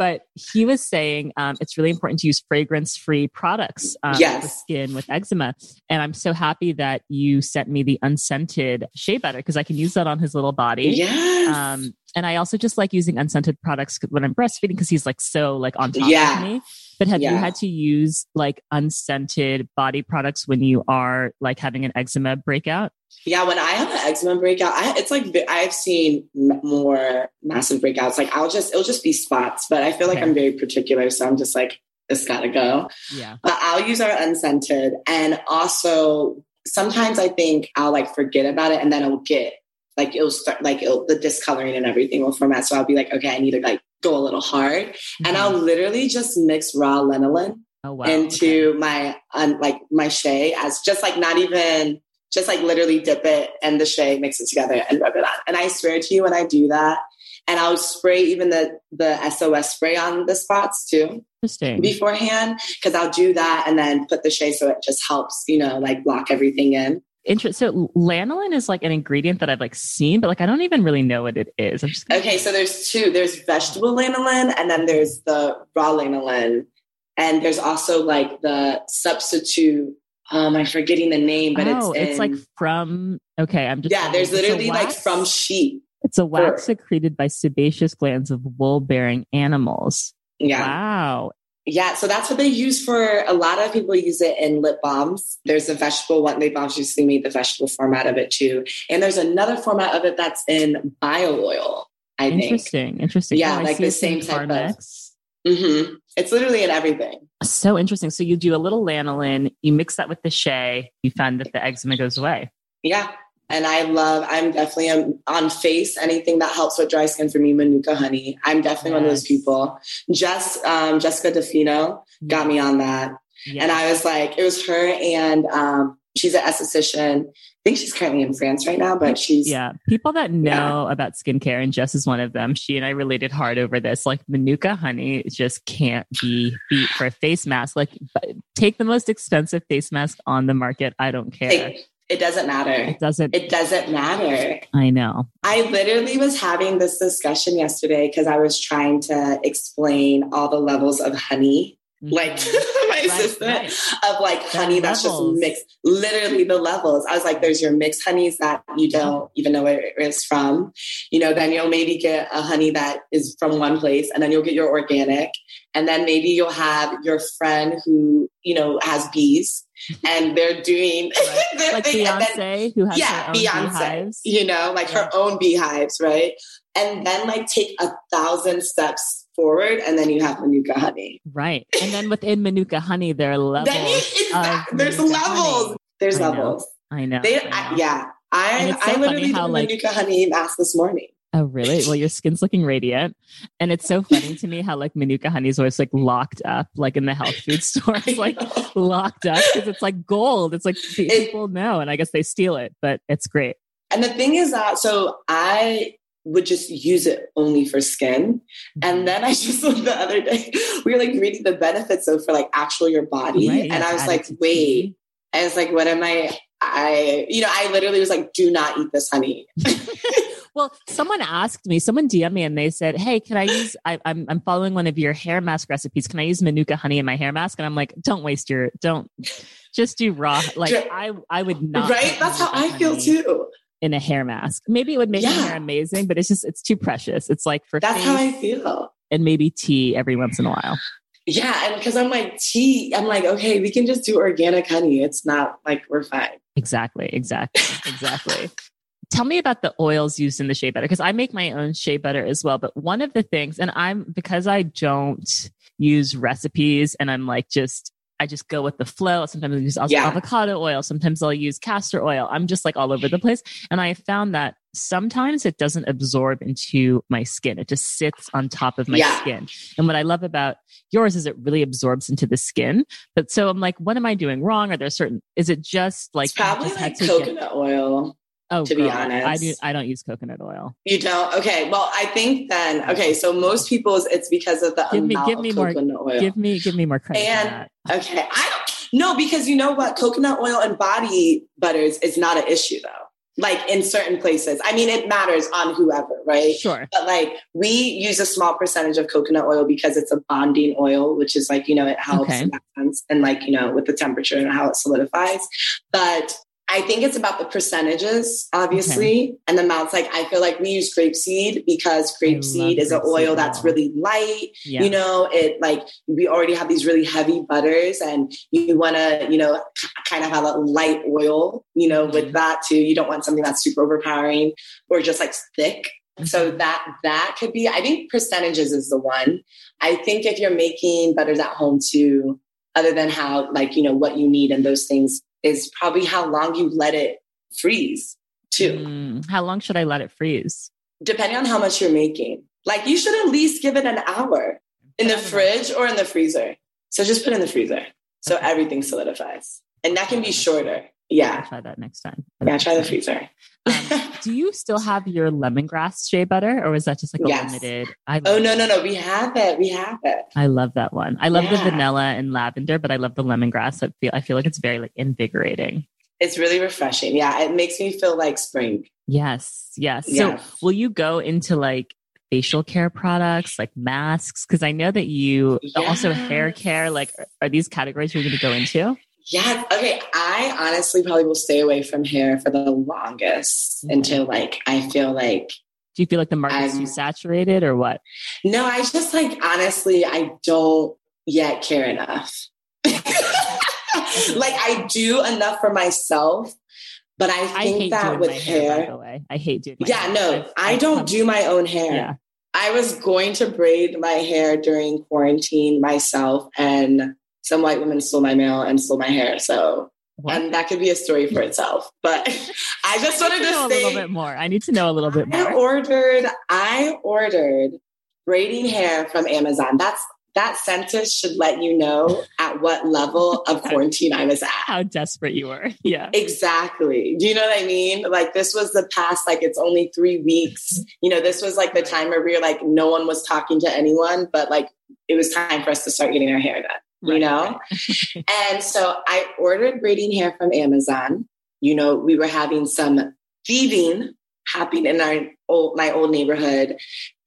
but he was saying um, it's really important to use fragrance free products um, yes. for skin with eczema. And I'm so happy that you sent me the unscented shea butter because I can use that on his little body. Yes. Um, and I also just like using unscented products when I'm breastfeeding because he's like so like on top yeah. of me. But have yeah. you had to use like unscented body products when you are like having an eczema breakout? Yeah, when I have an eczema breakout, I, it's like I've seen more massive breakouts. Like I'll just it'll just be spots, but I feel like okay. I'm very particular, so I'm just like this gotta go. Yeah, but I'll use our unscented, and also sometimes I think I'll like forget about it, and then it'll get like it'll start like it'll, the discoloring and everything will format. So I'll be like, okay, I need to like go a little hard, mm-hmm. and I'll literally just mix raw lanolin oh, wow. into okay. my um, like my shea as just like not even just like literally dip it and the shea, mix it together and rub it on. And I swear to you, when I do that, and I'll spray even the the SOS spray on the spots too. Interesting. Beforehand, because I'll do that and then put the shea so it just helps, you know, like block everything in. Interesting. So lanolin is like an ingredient that I've like seen, but like I don't even really know what it is. I'm just okay. So there's two. There's vegetable lanolin, and then there's the raw lanolin, and there's also like the substitute. Um, I'm forgetting the name, but oh, it's it's like from. Okay, I'm just yeah. There's literally like from sheep. It's a wax secreted by sebaceous glands of wool-bearing animals. Yeah. Wow. Yeah, so that's what they use for a lot of people use it in lip balms. There's a vegetable one, They've obviously made the vegetable format of it too. And there's another format of it that's in bio oil, I interesting, think. Interesting, interesting. Yeah, oh, like the same type of. Mm-hmm. It's literally in everything. So interesting. So you do a little lanolin, you mix that with the shea, you find that the eczema goes away. Yeah, and I love, I'm definitely um, on face, anything that helps with dry skin for me, Manuka honey. I'm definitely yes. one of those people. Just um, Jessica DeFino got me on that. Yes. And I was like, it was her and um, she's an esthetician. I think she's currently in France right now, but she's yeah. People that know yeah. about skincare, and Jess is one of them. She and I related hard over this. Like Manuka honey just can't be beat for a face mask. Like take the most expensive face mask on the market. I don't care. Take, it doesn't matter. It doesn't. It doesn't matter. I know. I literally was having this discussion yesterday because I was trying to explain all the levels of honey. Mm-hmm. Like [laughs] my right, assistant right. of like honey that's just mixed, literally the levels. I was like, there's your mixed honeys that you don't even know where it is from. You know, then you'll maybe get a honey that is from one place and then you'll get your organic. And then maybe you'll have your friend who, you know, has bees and they're doing right. [laughs] like Beyonce, then, who has yeah, Beyonce, beehives. you know, like yeah. her own beehives, right? And then like take a thousand steps forward, and then you have Manuka honey, right? And then within Manuka honey, there are [laughs] levels. Then, there's levels. Honey. There's I levels. Know. I know. They, I know. I, yeah, I so I literally how, did like, Manuka honey mask this morning. Oh, really? Well, your skin's looking radiant. And it's so funny to me how like Manuka honey is always like locked up, like in the health food [laughs] stores, like locked up because it's like gold. It's like people it, know. And I guess they steal it, but it's great. And the thing is that, so I would just use it only for skin. And mm-hmm. then I [laughs] just, the other day, we were like reading the benefits of for like actual your body. Right, and I was like, wait. I was like, what am I? I, you know, I literally was like, do not eat this honey. [laughs] [laughs] Well, someone asked me, someone DM me and they said, Hey, can I use, I, am I'm, I'm following one of your hair mask recipes. Can I use Manuka honey in my hair mask? And I'm like, don't waste your, don't just do raw. Like I, I would not. Right. That's how I feel too. In a hair mask. Maybe it would make yeah. my hair amazing, but it's just, it's too precious. It's like for, that's how I feel. And maybe tea every once in a while. Yeah. And because I'm like, tea, I'm like, okay, we can just do organic honey. It's not like we're fine. Exactly. Exactly. Exactly. [laughs] Tell me about the oils used in the shea butter because I make my own shea butter as well. But one of the things, and I'm because I don't use recipes and I'm like just I just go with the flow. Sometimes I use yeah. avocado oil. Sometimes I'll use castor oil. I'm just like all over the place. And I found that sometimes it doesn't absorb into my skin. It just sits on top of my yeah. skin. And what I love about yours is it really absorbs into the skin. But so I'm like, what am I doing wrong? Are there certain, is it just like, it's probably like coconut get, oil. Oh, to girl, be honest, I do. I don't use coconut oil. You don't? Okay. Well, I think then. Okay, so most people's it's because of the give me, give me more, oil. Give me, give me more credit. And okay, I don't. No, because you know what, coconut oil and body butters is not an issue though. Like in certain places, I mean, it matters on whoever, right? Sure. But like we use a small percentage of coconut oil because it's a bonding oil, which is like you know it helps okay. and like you know with the temperature and how it solidifies. But I think it's about the percentages, obviously, okay. and the amounts. Like I feel like we use grapeseed because grapeseed is an oil that's really light. Yeah. You know, it like we already have these really heavy butters, and you want to, you know, kind of have a light oil. You know, mm-hmm. with that too. You don't want something that's super overpowering or just like thick. Mm-hmm. So that that could be. I think percentages is the one. I think if you're making butters at home too, other than how like you know what you need and those things is probably how long you let it freeze too. Mm, how long should I let it freeze? Depending on how much you're making. Like you should at least give it an hour in the fridge or in the freezer. So just put in the freezer. So everything solidifies. And that can be shorter. Yeah. I'll try that next time. Yeah, try the freezer. um, do you still have your lemongrass shea butter or is that just like a yes. limited? I oh, no, no, no. We have it. We have it. I love that one. I love yeah. the vanilla and lavender, but I love the lemongrass. I feel, I feel like it's very like invigorating. It's really refreshing. Yeah. It makes me feel like spring. Yes. Yes. yes. So will you go into like facial care products like masks? Because I know that you yes. also hair care. Like, are these categories you're going to go into? Yeah. Okay. I honestly probably will stay away from hair for the longest mm-hmm. until like I feel like. Do you feel like the market's too saturated or what? No, I just like honestly, I don't yet care enough. [laughs] like I do enough for myself, but I think I that with hair, hair I hate doing. yeah, hair. no, I've, I do not do my own hair. Yeah. I was going to braid my hair during quarantine myself, and some white women stole my mail and stole my hair. So what? and that could be a story for hmm. itself. But [laughs] I just wanted to, to know say a little bit more. I need to know a little bit more. I ordered I ordered braiding hair from Amazon. That's that sentence should let you know [laughs] at what level of [laughs] quarantine I was at. How desperate you were. Yeah. Exactly. Do you know what I mean? Like this was the past, like it's only three weeks. You know, this was like the time where we were like, no one was talking to anyone, but like it was time for us to start getting our hair done you right, know? Right. [laughs] and so I ordered braiding hair from Amazon. You know, we were having some thieving happening in our old, my old neighborhood.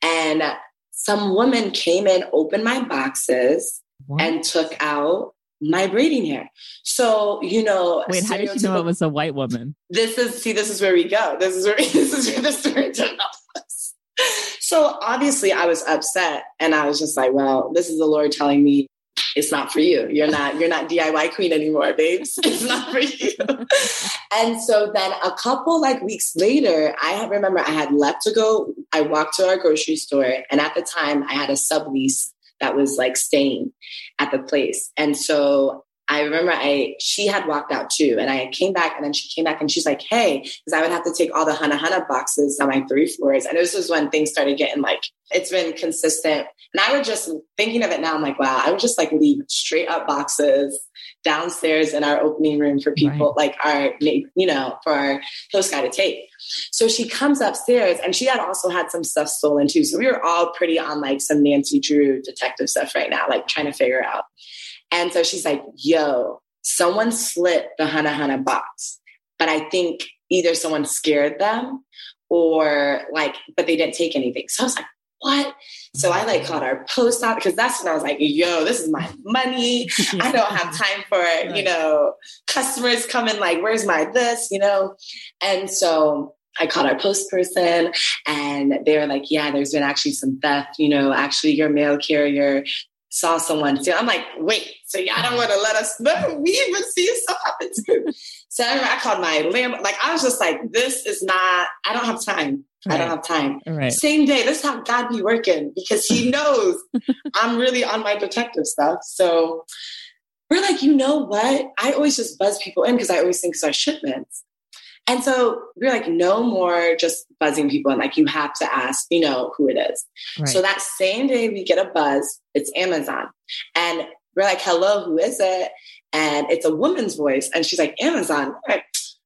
And some woman came in, opened my boxes, what? and took out my braiding hair. So, you know, wait, how did you know it was a white woman? This is see, this is where we go. This is where [laughs] this is where the story [laughs] develops. So obviously I was upset and I was just like, well, this is the Lord telling me it's not for you. You're not you're not DIY queen anymore, babes. [laughs] It's not for you. and so then a couple like weeks later, I remember I had left to go. I walked to our grocery store, and at the time, I had a sublease that was like staying at the place, and so I remember I she had walked out too, and I came back, and then she came back, and she's like, "Hey," because I would have to take all the Hana Hana boxes on my three floors, and this was when things started getting like it's been consistent. And I would just thinking of it now, I'm like, wow, I would just like leave straight up boxes downstairs in our opening room for people, right. like our you know, for our host guy to take. So she comes upstairs, and she had also had some stuff stolen too. So we were all pretty on like some Nancy Drew detective stuff right now, like trying to figure out. And so she's like, yo, someone slit the Hana Hana box. But I think either someone scared them or like, but they didn't take anything. So I was like, what? So I like called our post office because that's when I was like, yo, this is my money. I don't have [laughs] time for, you know, customers coming like, where's my this, you know? And so I called our post person and they were like, yeah, there's been actually some theft, you know, actually your mail carrier saw someone too. I'm like, wait, so y'all don't want to let us know? [laughs] We even see something too. So I called my landlord. Like I was just like, this is not. I don't have time. Right. I don't have time. Right. Same day. This is how God be working because He knows [laughs] I'm really on my detective stuff. So we're like, like, you know what? I always just buzz people in because I always think it's our shipments. And so we're like, no more just buzzing people And Like, you have to ask, you know, who it is. Right. So that same day we get a buzz, it's Amazon. And we're like, hello, who is it? And it's a woman's voice. And she's like, Amazon.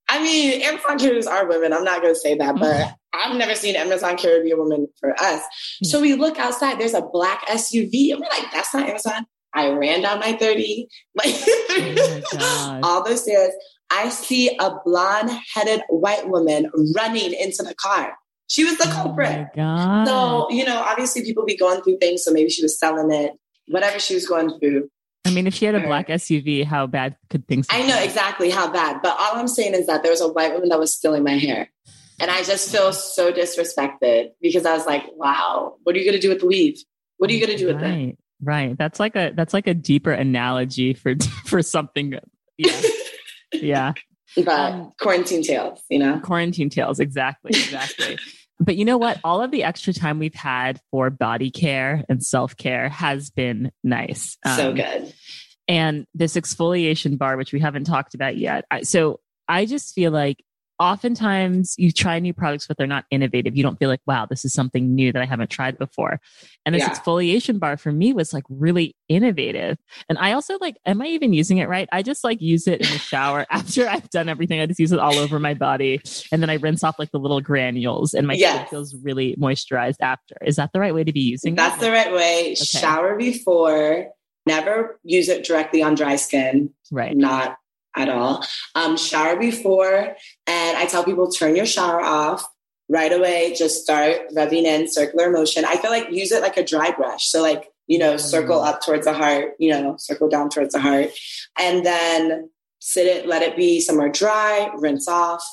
I mean, Amazon carriers are women. I'm not going to say that, but mm-hmm. I've never seen Amazon carrier be a woman for us. Mm-hmm. So we look outside, there's a black SUV, and we're like, that's not Amazon. I ran down my 30, like [laughs] oh all those stairs. I see a blonde headed white woman running into the car. She was the oh culprit. Oh so, you know, obviously people be going through things. So maybe she was selling it, whatever she was going through. I mean, if she had a black SUV, how bad could things? I know exactly how bad, but all I'm saying is that there was a white woman that was stealing my hair, and I just feel so disrespected because I was like, "Wow, what are you going to do with the weave? What are you going to do with right, it?" Right. That's like a that's like a deeper analogy for [laughs] for something. Yeah. Yeah. [laughs] But um, quarantine tales, you know. Quarantine tales, exactly, exactly. [laughs] But you know what? All of the extra time we've had for body care and self care has been nice. Um, so good. And this exfoliation bar, which we haven't talked about yet. I, so I just feel like oftentimes you try new products, but they're not innovative. You don't feel like, wow, this is something new that I haven't tried before. And this yeah. exfoliation bar for me was like really innovative. And I also like, am I even using it right? I just like use it in the shower [laughs] after I've done everything. I just use it all over my body. And then I rinse off like the little granules and my yes. skin feels really moisturized after. Is that the right way to be using That's it? That's the right way. Okay. Shower before. Never use it directly on dry skin. Right. Not at all. Um, shower before, and I tell people turn your shower off right away. Just start rubbing in circular motion. I feel like use it like a dry brush. So like you know, circle up towards the heart. You know, circle down towards the heart, and then sit it, let it be somewhere dry. Rinse off.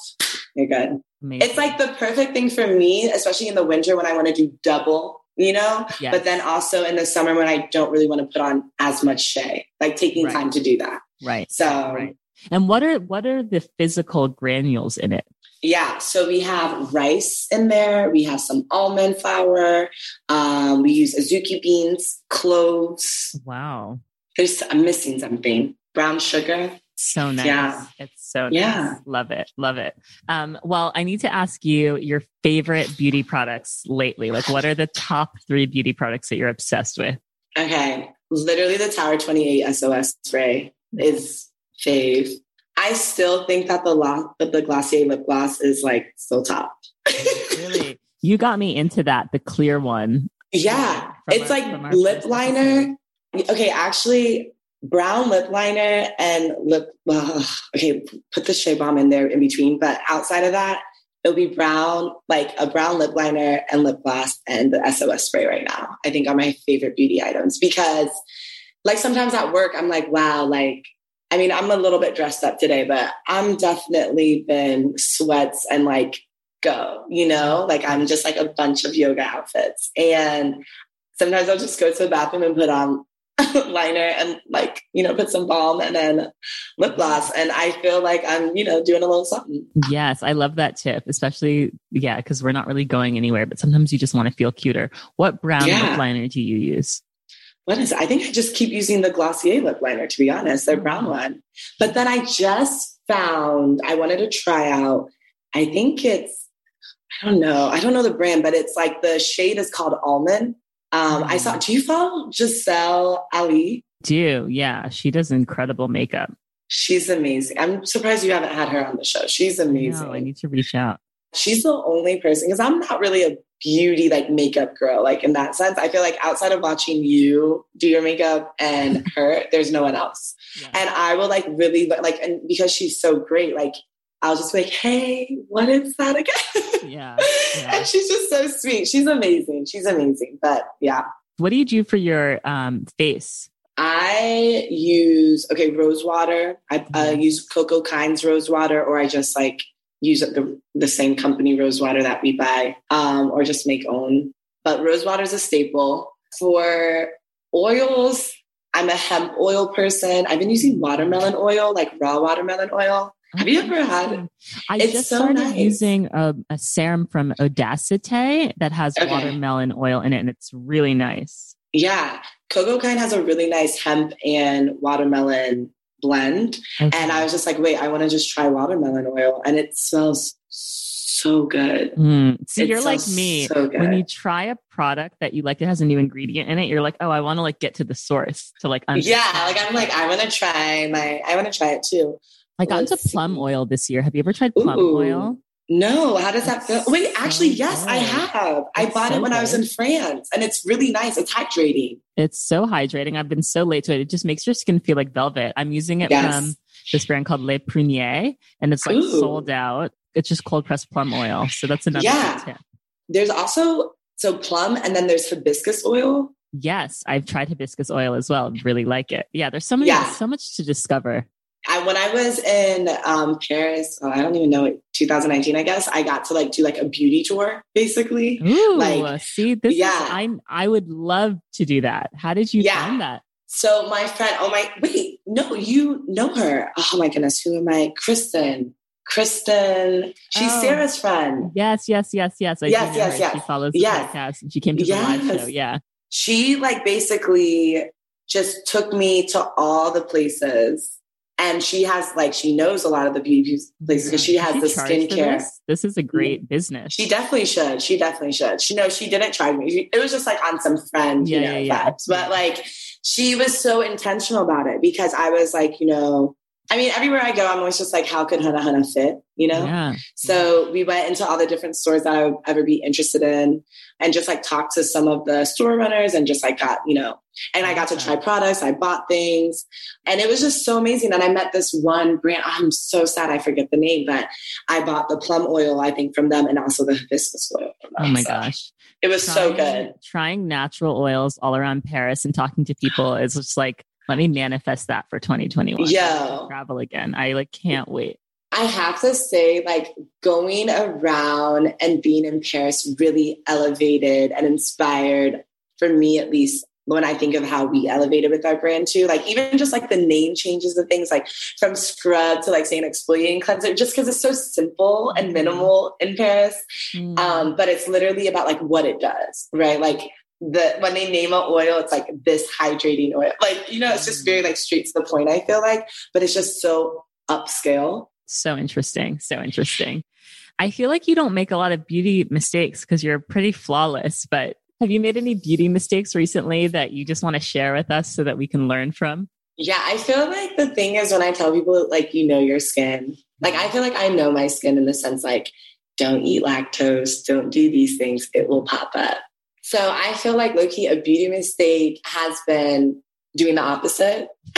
You're good. Amazing. It's like the perfect thing for me, especially in the winter when I want to do double you know? Yes. But then also in the summer when I don't really want to put on as much shea, like taking right. time to do that. Right. So right. And what are what are the physical granules in it? Yeah, so we have rice in there. We have some almond flour. Um, we use azuki beans, cloves. Wow. There's I'm missing something. Brown sugar. So nice. Yeah. It's so nice. Yeah. Love it. Love it. Um, well, I need to ask you your favorite beauty products lately. Like what are the top three beauty products that you're obsessed with? Okay. Literally the Tower 28 SOS spray is fave. I still think that the la- the Glossier lip gloss is like still top. really, [laughs] you got me into that. The clear one. Yeah, it's our, like lip liner. Episode. Okay, actually, brown lip liner and lip. Uh, okay, put the Shea bomb in there in between, but outside of that, it'll be brown, like a brown lip liner and lip gloss and the SOS spray right now. I think are my favorite beauty items because, like, sometimes at work, I'm like, wow, like I mean, I'm a little bit dressed up today, but I'm definitely been sweats and like go, you know, like I'm just like a bunch of yoga outfits. And sometimes I'll just go to the bathroom and put on [laughs] liner and like, you know, put some balm and then lip gloss. And I feel like I'm, you know, doing a little something. Yes, I love that tip, especially, yeah, because we're not really going anywhere, but sometimes you just want to feel cuter. What brown yeah. lip liner do you use? What is it? I think I just keep using the Glossier lip liner, to be honest, the brown one. But then I just found I wanted to try out, I think it's, I don't know, I don't know the brand, but it's like the shade is called almond. Um, I saw, do you follow Giselle Ali? Do, yeah. She does incredible makeup. She's amazing. I'm surprised you haven't had her on the show. She's amazing. I need to reach out. She's the only person because I'm not really a beauty like makeup girl like in that sense i feel like outside of watching you do your makeup and [laughs] her there's no one else yeah. and i will like really like and because she's so great like i'll just be like hey what is that again [laughs] yeah, yeah. and she's just so sweet she's amazing she's amazing but yeah what do you do for your um, face I use okay rose water. I uh, mm-hmm. use Coco Kinds rose water, or I just like use the, the same company rosewater that we buy um, or just make own. But rosewater is a staple. For oils, I'm a hemp oil person. I've been using watermelon oil, like raw watermelon oil. Have you ever had? I it's just so started nice. using a, a, serum from Odacite that has okay. watermelon oil in it, and it's really nice. Yeah, Coco Kind has a really nice hemp and watermelon blend. Okay. And I was just like, wait, I want to just try watermelon oil. And it smells so good. Mm. So it you're like me. So when you try a product that you like that has a new ingredient in it, you're like, oh, I want to like get to the source to like understand. Yeah, like I'm like, I want to try my I want to try it too. I got into plum oil this year. Have you ever tried plum Ooh. oil? No, how does that feel? Wait, actually, yes, I have. I bought it when. I was in France and it's really nice. It's hydrating. It's so hydrating. I've been so late to it. It just makes your skin feel like velvet. I'm using it yes. from this brand called Le Prunier and it's like Ooh. sold out. It's just cold pressed plum oil. So that's another yeah. tip. There's also so plum and then there's hibiscus oil. Yes, I've tried hibiscus oil as well. Really like it. Yeah, there's so many yeah. so much to discover. I, when I was in um, Paris, oh, I don't even know, 2019, I guess, I got to like do like a beauty tour, basically. Ooh, like, see, this yeah. Is, I, I would love to do that. How did you yeah. find that? So my friend, oh my, wait, no, you know her. Oh my goodness, who am I? Kristen. Kristen, she's oh. Sarah's friend. Yes, yes, yes, yes. I yes, yes, yes. She follows the yes. podcast and she came to yes. the live show. Yeah. She like basically just took me to all the places and she has like she knows a lot of the beauty places because she has she the skincare. This? this? is a great business. She definitely should. She definitely should. She knows she didn't charge me. It was just like on some friend, yeah, you know, yeah, vibes. But like she was so intentional about it because I was like, you know, I mean, everywhere I go, I'm always just like, how could Hana Hana fit? You know? Yeah. So we went into all the different stores that I would ever be interested in and just like talked to some of the store runners and just like got, you know, and I got to try products. I bought things and it was just so amazing. And I met this one brand. Oh, I'm so sad I forget the name, but I bought the plum oil, I think, from them and also the hibiscus oil. Oh my so gosh. It was trying, so good. Trying natural oils all around Paris and talking to people is just like, let me manifest that for 2021. Yeah. Travel again. I like can't wait. I have to say, like going around and being in Paris really elevated and inspired for me, at least when I think of how we elevated with our brand too. Like even just like the name changes of things, like from scrub to like saying exfoliating cleanser, just because it's so simple and mm-hmm. minimal in Paris. Mm. Um, but it's literally about like what it does, right? Like the when they name an oil, it's like this hydrating oil. Like, you know, it's just very mm. like straight to the point, I feel like, but it's just so upscale. So interesting. So interesting. I feel like you don't make a lot of beauty mistakes because you're pretty flawless, but have you made any beauty mistakes recently that you just want to share with us so that we can learn from? Yeah, I feel like the thing is when I tell people like you know your skin, like I feel like I know my skin in the sense like don't eat lactose, don't do these things, it will pop up. So I feel like Loki, a beauty mistake has been doing the opposite. [laughs]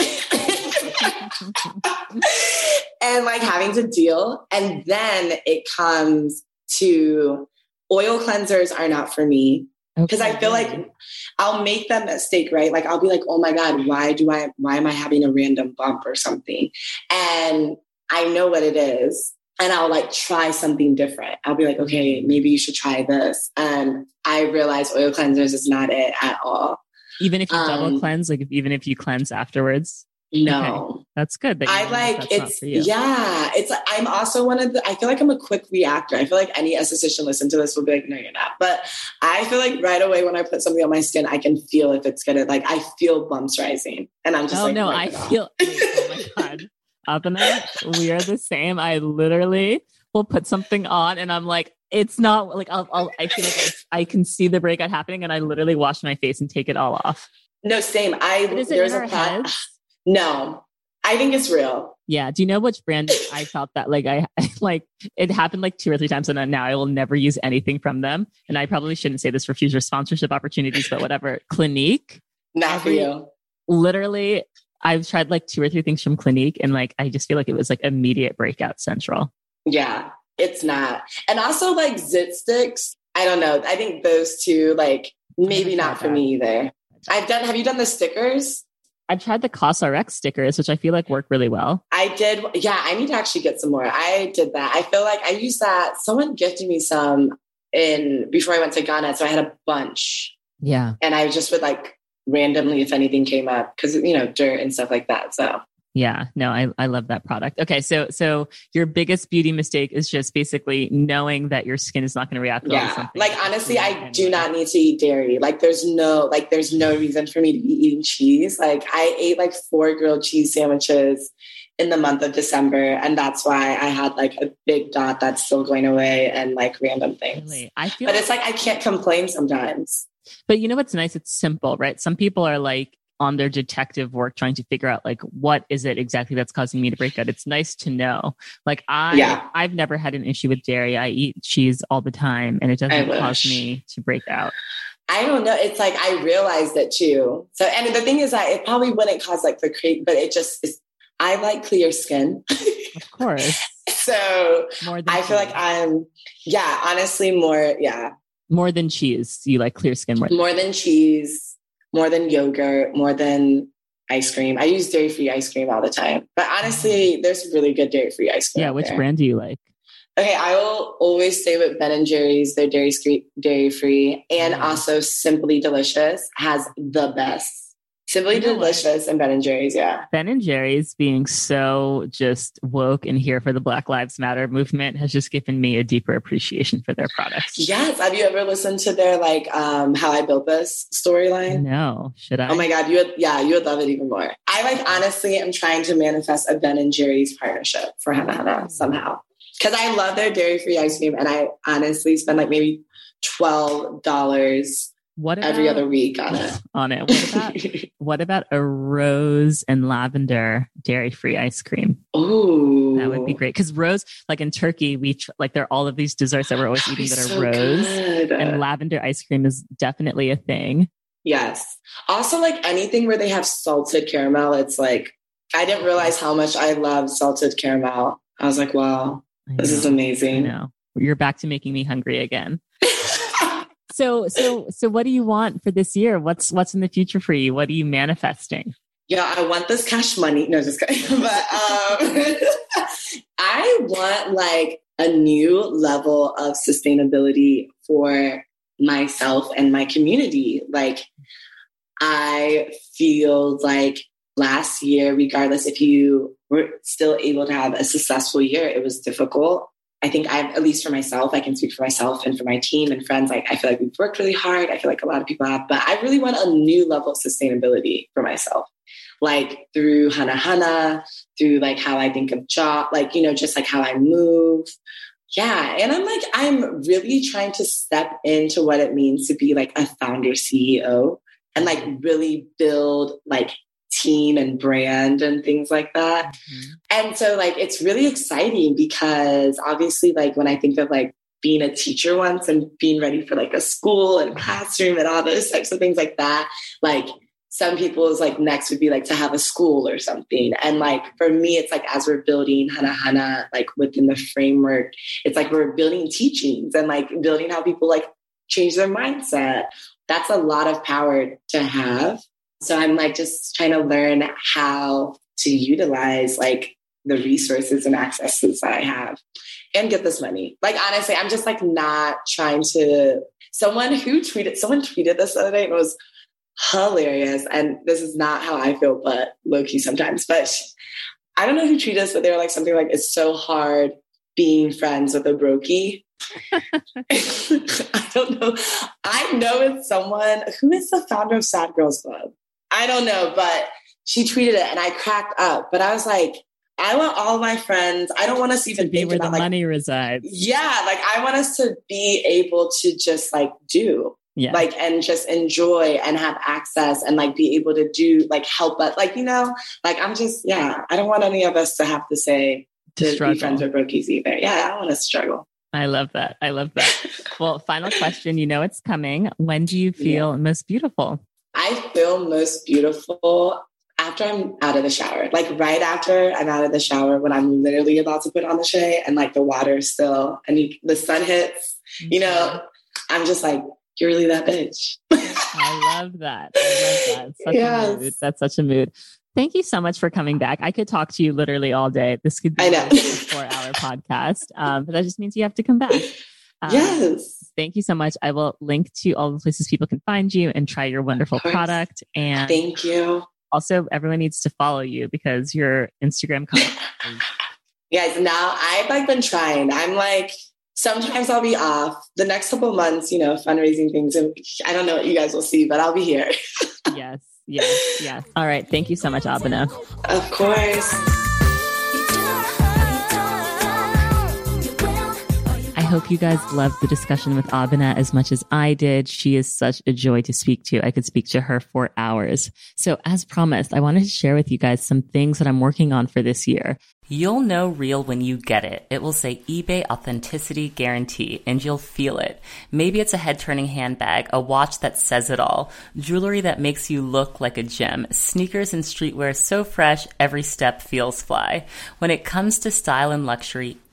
and like having to deal. And then it comes to oil cleansers are not for me. Because okay. I feel like I'll make that mistake, right? Like I'll be like, oh my God, why do I, why am I having a random bump or something? And I know what it is and I'll like try something different. I'll be like, okay, maybe you should try this. And I realize oil cleansers is not it at all. Even if you um, double cleanse, like if, even if you cleanse afterwards. No, okay. that's good. That I like it's yeah. It's I'm also one of the. I feel like I'm a quick reactor. I feel like any esthetician listen to this will be like, no, you're not. But I feel like right away when I put something on my skin, I can feel if it's gonna like. I feel bumps rising, and I'm just oh like, no, I feel. [laughs] oh my god. Abena, we are the same. I literally will put something on and I'm like, it's not like I'll, I'll i feel like I, I, can see the breakout happening and I literally wash my face and take it all off. No, same. I but is there's a plat- [sighs] No, I think it's real. Yeah. Do you know which brand I felt that like I [laughs] like it happened like two or three times and now I will never use anything from them. And I probably shouldn't say this for future sponsorship opportunities, but whatever. Clinique. Not for you. Literally I've tried like two or three things from Clinique and like I just feel like it was like immediate breakout central. Yeah, it's not. And also like zit sticks. I don't know. I think those two, like maybe not for that. me either. I've done have you done the stickers? I've tried the COSRX stickers, which I feel like work really well. I did. Yeah, I need to actually get some more. I did that. I feel like I used that. Someone gifted me some in before I went to Ghana. So I had a bunch. Yeah. And I just would like randomly if anything came up because you know dirt and stuff like that so Yeah, no, I, I love that product. Okay, so so your biggest beauty mistake is just basically knowing that your skin is not going to react well yeah. Like honestly, I do not need to eat dairy. Like there's no like there's no reason for me to be eating cheese. Like I ate like four grilled cheese sandwiches in the month of December. And that's why I had like a big dot that's still going away and like random things. Really? I feel but it's like I can't complain sometimes. But you know what's nice? It's simple, right? Some people are like on their detective work trying to figure out like what is it exactly that's causing me to break out. It's nice to know. Like I yeah. I've never had an issue with dairy. I eat cheese all the time and it doesn't cause me to break out. I don't know. It's like I realized it too. So, and the thing is that it probably wouldn't cause like the create, but it just is I like clear skin. Of course. [laughs] so I feel like I'm, yeah, honestly, more, yeah. More than cheese. You like clear skin more. More than cheese, more than yogurt, more than ice cream. I use dairy free ice cream all the time. But honestly, there's really good dairy free ice cream. Yeah. Which there. brand do you like? Okay, I will always stay with Ben and Jerry's. They're dairy free, dairy free, and mm. also Simply Delicious has the best Simply delicious and Ben and Jerry's, yeah. Ben and Jerry's being so just woke and here for the Black Lives Matter movement has just given me a deeper appreciation for their products. Yes. Have you ever listened to their like um how I built this storyline? No. Should I? Oh my God. You would yeah, you would love it even more. I like honestly am trying to manifest a Ben and Jerry's partnership for Hana Hana somehow. Because I love their dairy free ice cream and I honestly spend like maybe twelve dollars what about, every other week on it. [laughs] On it. What about [laughs] what about a rose and lavender dairy free ice cream? Oh, that would be great. Because rose, like in Turkey, we tr- like there are all of these desserts that we're always [gasps] eating that are so rose, good. and lavender ice cream is definitely a thing. Yes. Also, like anything where they have salted caramel, it's like I didn't realize how much I love salted caramel. I was like, wow, this is amazing. No, You're back to making me hungry again. So, so, so what do you want for this year? What's, what's in the future for you? What are you manifesting? Yeah, I want this cash money. No, just kidding. [laughs] But um, [laughs] I want like a new level of sustainability for myself and my community. Like, I feel like last year, regardless if you were still able to have a successful year, it was difficult. I think I've, at least for myself, I can speak for myself and for my team and friends. Like, I feel like we've worked really hard. I feel like a lot of people have, but I really want a new level of sustainability for myself. Like through Hana Hana, through like how I think of job, like, you know, just like how I move. Yeah. And I'm like, I'm really trying to step into what it means to be like a founder CEO and like really build like team and brand and things like that. Mm-hmm. And so like it's really exciting because obviously like when I think of like being a teacher once and being ready for like a school and classroom and all those types of things like that, like some people's like next would be like to have a school or something. And like for me, it's like as we're building Hana Hana, like within the framework, it's like we're building teachings and like building how people like change their mindset. That's a lot of power to have. So I'm like just trying to learn how to utilize like the resources and accesses that I have and get this money. Like honestly, I'm just like not trying to someone who tweeted someone tweeted this the other day and it was hilarious. And this is not how I feel, but low key sometimes. But I don't know who tweeted this, but they were like something like it's so hard being friends with a brokey. [laughs] [laughs] I don't know. I know it's someone who is the founder of Sad Girls Club. I don't know, but she tweeted it and I cracked up. But I was like, I want all my friends. I don't want us even to be where the like, money resides. Yeah, like I want us to be able to just like do. Yeah. Like and just enjoy and have access and like be able to do like help us like you know like I'm just yeah I don't want any of us to have to say to struggle. be friends with brookies either yeah I don't want to struggle I love that I love that [laughs] well final question you know it's coming when do you feel yeah. most beautiful I feel most beautiful after I'm out of the shower. Like right after I'm out of the shower, when I'm literally about to put on the shea and like the water is still and you, the sun hits, you know, mm-hmm. I'm just like, you're really that bitch. I love that. I love that. Such [laughs] yes. a mood. That's such a mood. Thank you so much for coming back. I could talk to you literally all day. This could be a four hour [laughs] podcast, um, but that just means you have to come back. Um, yes. Thank you so much. I will link to all the places people can find you and try your wonderful product. And thank you. Also, everyone needs to follow you because your Instagram. [laughs] Yes, now I've like been trying. I'm like sometimes I'll be off. The next couple months, you know, fundraising things. And I don't know what you guys will see, but I'll be here. [laughs] yes, yes, yes. All right. Thank you so much, Abena. Of course. Hope you guys loved the discussion with Abena as much as I did. She is such a joy to speak to. I could speak to her for hours. So as promised, I wanted to share with you guys some things that I'm working on for this year. You'll know real when you get it. It will say eBay Authenticity Guarantee, and you'll feel it. Maybe it's a head turning handbag, a watch that says it all, jewelry that makes you look like a gem, sneakers and streetwear so fresh every step feels fly. When it comes to style and luxury,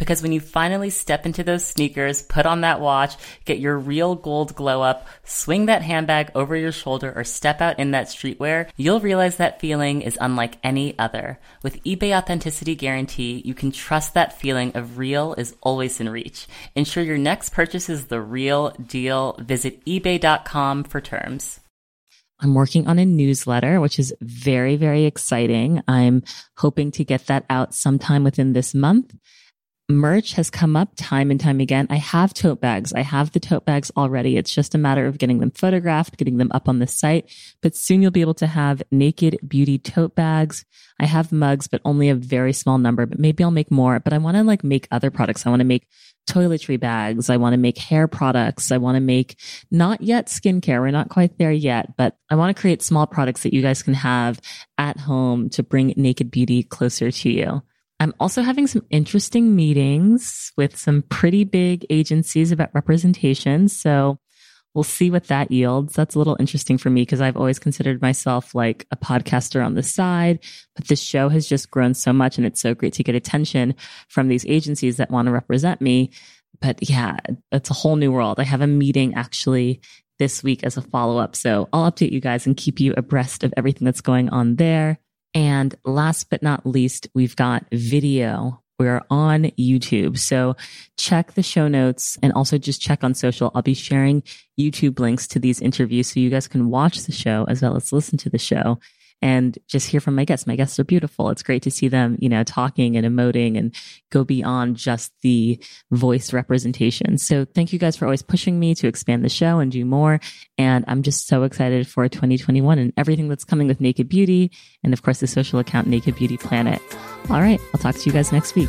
Because when you finally step into those sneakers, put on that watch, get your real gold glow up, swing that handbag over your shoulder, or step out in that streetwear, you'll realize that feeling is unlike any other. With eBay Authenticity Guarantee, you can trust that feeling of real is always in reach. Ensure your next purchase is the real deal. Visit eBay.com for terms. I'm working on a newsletter, which is very, very exciting. I'm hoping to get that out sometime within this month merch has come up time and time again. I have tote bags. I have the tote bags already. It's just a matter of getting them photographed, getting them up on the site. But soon you'll be able to have naked beauty tote bags. I have mugs, but only a very small number, but maybe I'll make more. But I want to like make other products. I want to make toiletry bags. I want to make hair products. I want to make not yet skincare. We're not quite there yet, but I want to create small products that you guys can have at home to bring naked beauty closer to you. I'm also having some interesting meetings with some pretty big agencies about representation. So we'll see what that yields. That's a little interesting for me because I've always considered myself like a podcaster on the side, but this show has just grown so much and it's so great to get attention from these agencies that want to represent me. But yeah, it's a whole new world. I have a meeting actually this week as a follow up. So I'll update you guys and keep you abreast of everything that's going on there. And last but not least, we've got video. We're on YouTube. So check the show notes and also just check on social. I'll be sharing YouTube links to these interviews so you guys can watch the show as well as listen to the show and just hear from my guests. My guests are beautiful. It's great to see them, you know, talking and emoting and go beyond just the voice representation. So thank you guys for always pushing me to expand the show and do more. And I'm just so excited for 2021 and everything that's coming with Naked Beauty and of course the social account Naked Beauty Planet. All right. I'll talk to you guys next week.